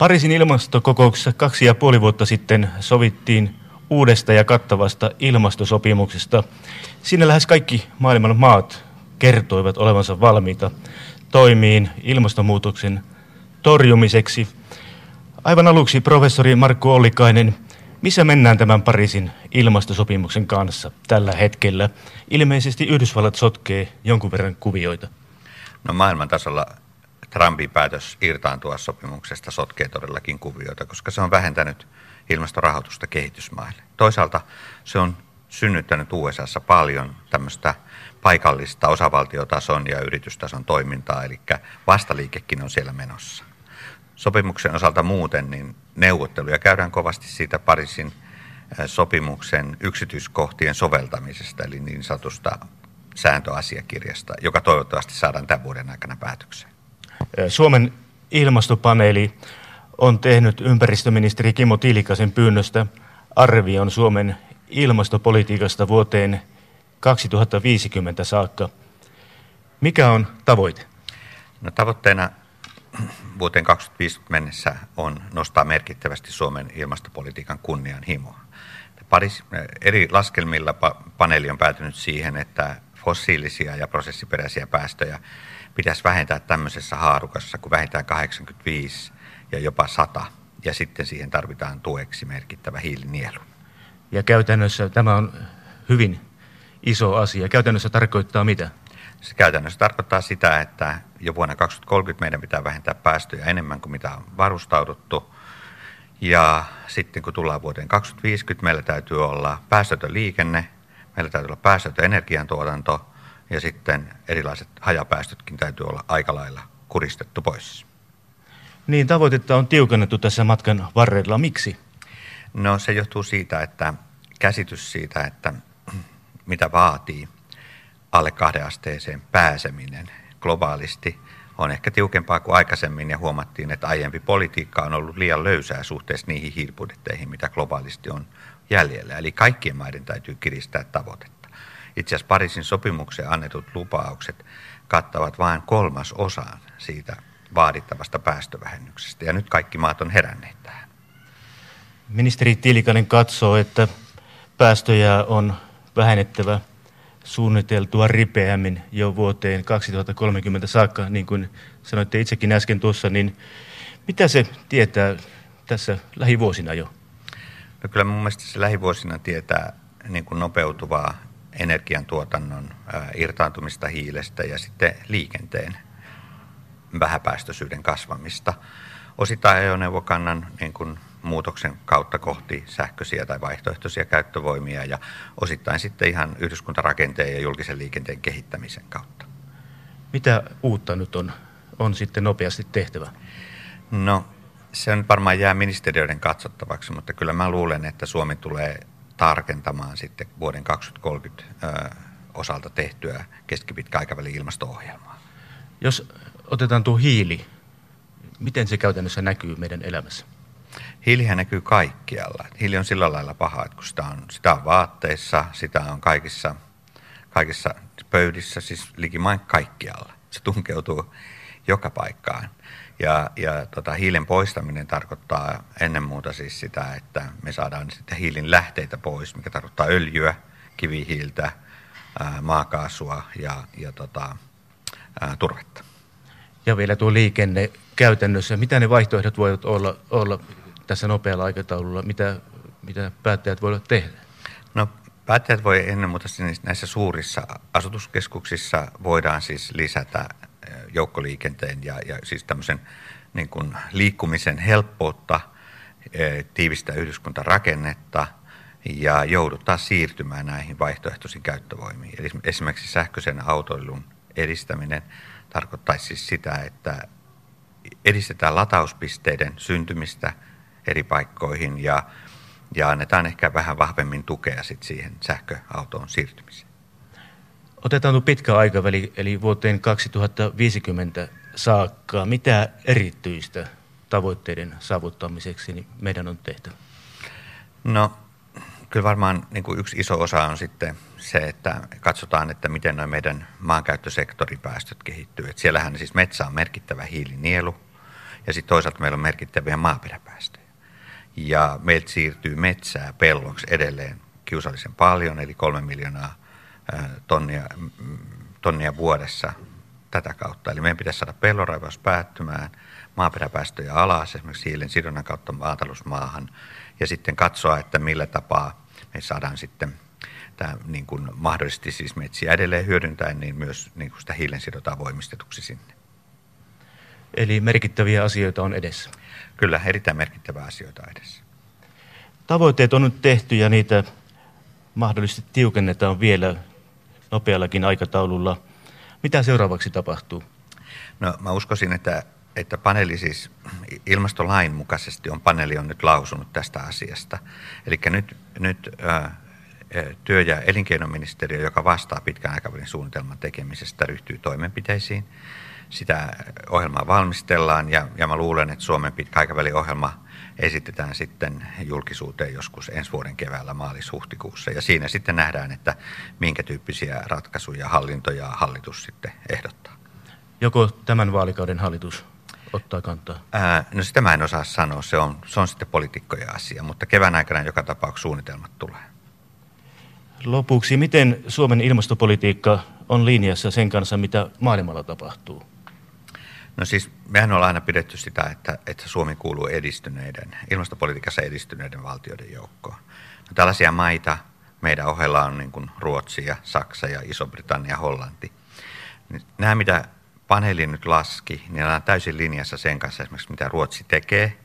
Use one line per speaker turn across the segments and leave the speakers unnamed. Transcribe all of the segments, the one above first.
Pariisin ilmastokokouksessa kaksi ja puoli vuotta sitten sovittiin uudesta ja kattavasta ilmastosopimuksesta. Siinä lähes kaikki maailman maat kertoivat olevansa valmiita toimiin ilmastonmuutoksen torjumiseksi. Aivan aluksi professori Markku Ollikainen, missä mennään tämän Pariisin ilmastosopimuksen kanssa tällä hetkellä? Ilmeisesti Yhdysvallat sotkee jonkun verran kuvioita.
No maailman tasolla Trumpin päätös irtaantua sopimuksesta sotkee todellakin kuvioita, koska se on vähentänyt ilmastorahoitusta kehitysmaille. Toisaalta se on synnyttänyt USAssa paljon tämmöistä paikallista osavaltiotason ja yritystason toimintaa, eli vastaliikekin on siellä menossa. Sopimuksen osalta muuten, niin neuvotteluja käydään kovasti siitä Pariisin sopimuksen yksityiskohtien soveltamisesta, eli niin sanotusta sääntöasiakirjasta, joka toivottavasti saadaan tämän vuoden aikana päätökseen.
Suomen ilmastopaneeli on tehnyt ympäristöministeri Kimmo Tiilikasen pyynnöstä arvion Suomen ilmastopolitiikasta vuoteen 2050 saakka. Mikä on tavoite?
No, tavoitteena vuoteen 2050 mennessä on nostaa merkittävästi Suomen ilmastopolitiikan kunnianhimoa. Paris, eri laskelmilla paneeli on päätynyt siihen, että fossiilisia ja prosessiperäisiä päästöjä pitäisi vähentää tämmöisessä haarukassa kuin vähintään 85 ja jopa 100. Ja sitten siihen tarvitaan tueksi merkittävä hiilinielu.
Ja käytännössä tämä on hyvin iso asia. Käytännössä tarkoittaa mitä?
Se käytännössä tarkoittaa sitä, että jo vuonna 2030 meidän pitää vähentää päästöjä enemmän kuin mitä on varustauduttu. Ja sitten kun tullaan vuoteen 2050, meillä täytyy olla päästötön liikenne, meillä täytyy olla päästötön energiantuotanto ja sitten erilaiset hajapäästötkin täytyy olla aika lailla kuristettu pois.
Niin, tavoitetta on tiukennettu tässä matkan varrella. Miksi?
No se johtuu siitä, että käsitys siitä, että mitä vaatii alle kahden asteeseen pääseminen globaalisti on ehkä tiukempaa kuin aikaisemmin ja huomattiin, että aiempi politiikka on ollut liian löysää suhteessa niihin hiilibudjetteihin, mitä globaalisti on jäljellä. Eli kaikkien maiden täytyy kiristää tavoitetta. Itse asiassa Pariisin sopimuksen annetut lupaukset kattavat vain kolmas osaan siitä vaadittavasta päästövähennyksestä. Ja nyt kaikki maat on heränneet tähän.
Ministeri Tilikanen katsoo, että päästöjä on vähennettävä suunniteltua ripeämmin jo vuoteen 2030 saakka, niin kuin sanoitte itsekin äsken tuossa, niin mitä se tietää tässä lähivuosina jo?
No kyllä mun mielestä se lähivuosina tietää niin kuin nopeutuvaa energiantuotannon irtaantumista hiilestä ja sitten liikenteen vähäpäästöisyyden kasvamista. Osittain ajoneuvokannan niin kuin muutoksen kautta kohti sähköisiä tai vaihtoehtoisia käyttövoimia ja osittain sitten ihan yhdyskuntarakenteen ja julkisen liikenteen kehittämisen kautta.
Mitä uutta nyt on, on sitten nopeasti tehtävä?
No se on varmaan jää ministeriöiden katsottavaksi, mutta kyllä mä luulen, että Suomi tulee tarkentamaan sitten vuoden 2030 ö, osalta tehtyä keskipitkäaikavälin ilmasto-ohjelmaa.
Jos otetaan tuo hiili, miten se käytännössä näkyy meidän elämässä?
Hiilihän näkyy kaikkialla. Hiili on sillä lailla paha, että kun sitä on, sitä on vaatteissa, sitä on kaikissa, kaikissa pöydissä, siis likimain kaikkialla. Se tunkeutuu joka paikkaan. Ja, ja tota, hiilen poistaminen tarkoittaa ennen muuta siis sitä, että me saadaan sitten hiilin lähteitä pois, mikä tarkoittaa öljyä, kivihiiltä, ää, maakaasua ja, ja tota, ää, turvetta.
Ja vielä tuo liikenne käytännössä. Mitä ne vaihtoehdot voivat olla, olla tässä nopealla aikataululla? Mitä, mitä päättäjät voivat tehdä?
No päättäjät voi ennen muuta siis näissä suurissa asutuskeskuksissa voidaan siis lisätä joukkoliikenteen ja, ja siis tämmöisen niin kuin liikkumisen helppoutta, tiivistä yhdyskuntarakennetta ja jouduttaa siirtymään näihin vaihtoehtoisiin käyttövoimiin. Eli esimerkiksi sähköisen autoilun edistäminen tarkoittaisi siis sitä, että edistetään latauspisteiden syntymistä eri paikkoihin ja, ja annetaan ehkä vähän vahvemmin tukea sit siihen sähköautoon siirtymiseen.
Otetaan tuo pitkä aikaväli, eli vuoteen 2050 saakka. Mitä erityistä tavoitteiden saavuttamiseksi niin meidän on tehtävä?
No, kyllä varmaan niin kuin yksi iso osa on sitten se, että katsotaan, että miten noin meidän maankäyttösektoripäästöt kehittyy. Et siellähän siis metsä on merkittävä hiilinielu ja sitten toisaalta meillä on merkittäviä maaperäpäästöjä. Ja meiltä siirtyy metsää pelloksi edelleen kiusallisen paljon, eli kolme miljoonaa tonnia, tonnia vuodessa tätä kautta. Eli meidän pitäisi saada pelloraivaus päättymään, maaperäpäästöjä alas, esimerkiksi hiilen sidonnan kautta maatalousmaahan, ja sitten katsoa, että millä tapaa me saadaan sitten tämä niin kuin mahdollisesti siis metsiä edelleen hyödyntäen, niin myös niin kuin sitä hiilen sidotaan voimistetuksi sinne.
Eli merkittäviä asioita on edessä.
Kyllä, erittäin merkittäviä asioita edessä.
Tavoitteet on nyt tehty ja niitä mahdollisesti tiukennetaan vielä nopeallakin aikataululla. Mitä seuraavaksi tapahtuu?
No mä uskoisin, että, että paneeli siis ilmastolain mukaisesti on paneeli on nyt lausunut tästä asiasta. Eli nyt, nyt äh, työ- ja elinkeinoministeriö, joka vastaa pitkän aikavälin suunnitelman tekemisestä, ryhtyy toimenpiteisiin. Sitä ohjelmaa valmistellaan ja, ja mä luulen, että Suomen pitkäaikavälin ohjelma esitetään sitten julkisuuteen joskus ensi vuoden keväällä maalis-huhtikuussa. Ja siinä sitten nähdään, että minkä tyyppisiä ratkaisuja hallinto ja hallitus sitten ehdottaa.
Joko tämän vaalikauden hallitus ottaa kantaa?
Ää, no sitä mä en osaa sanoa, se on, se on sitten poliitikkojen asia, mutta kevään aikana joka tapauksessa suunnitelmat tulee.
Lopuksi, miten Suomen ilmastopolitiikka on linjassa sen kanssa, mitä maailmalla tapahtuu?
No siis mehän ollaan aina pidetty sitä, että, että Suomi kuuluu edistyneiden, ilmastopolitiikassa edistyneiden valtioiden joukkoon. No tällaisia maita meidän ohella on niin kuin Ruotsi ja Saksa ja Iso-Britannia ja Hollanti. Nämä, mitä paneeli nyt laski, niin on täysin linjassa sen kanssa esimerkiksi, mitä Ruotsi tekee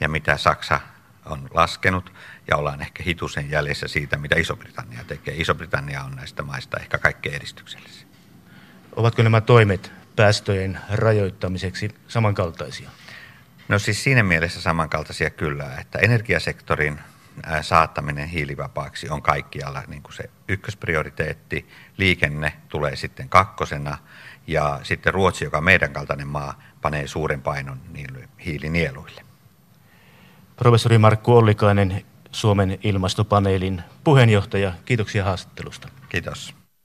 ja mitä Saksa on laskenut ja ollaan ehkä hitusen jäljessä siitä, mitä Iso-Britannia tekee. Iso-Britannia on näistä maista ehkä kaikkein edistyksellisiä.
Ovatko nämä toimet päästöjen rajoittamiseksi samankaltaisia?
No siis siinä mielessä samankaltaisia kyllä, että energiasektorin saattaminen hiilivapaaksi on kaikkialla niin kuin se ykkösprioriteetti. Liikenne tulee sitten kakkosena ja sitten Ruotsi, joka on meidän kaltainen maa, panee suuren painon hiilinieluille.
Professori Markku Ollikainen, Suomen ilmastopaneelin puheenjohtaja. Kiitoksia haastattelusta.
Kiitos.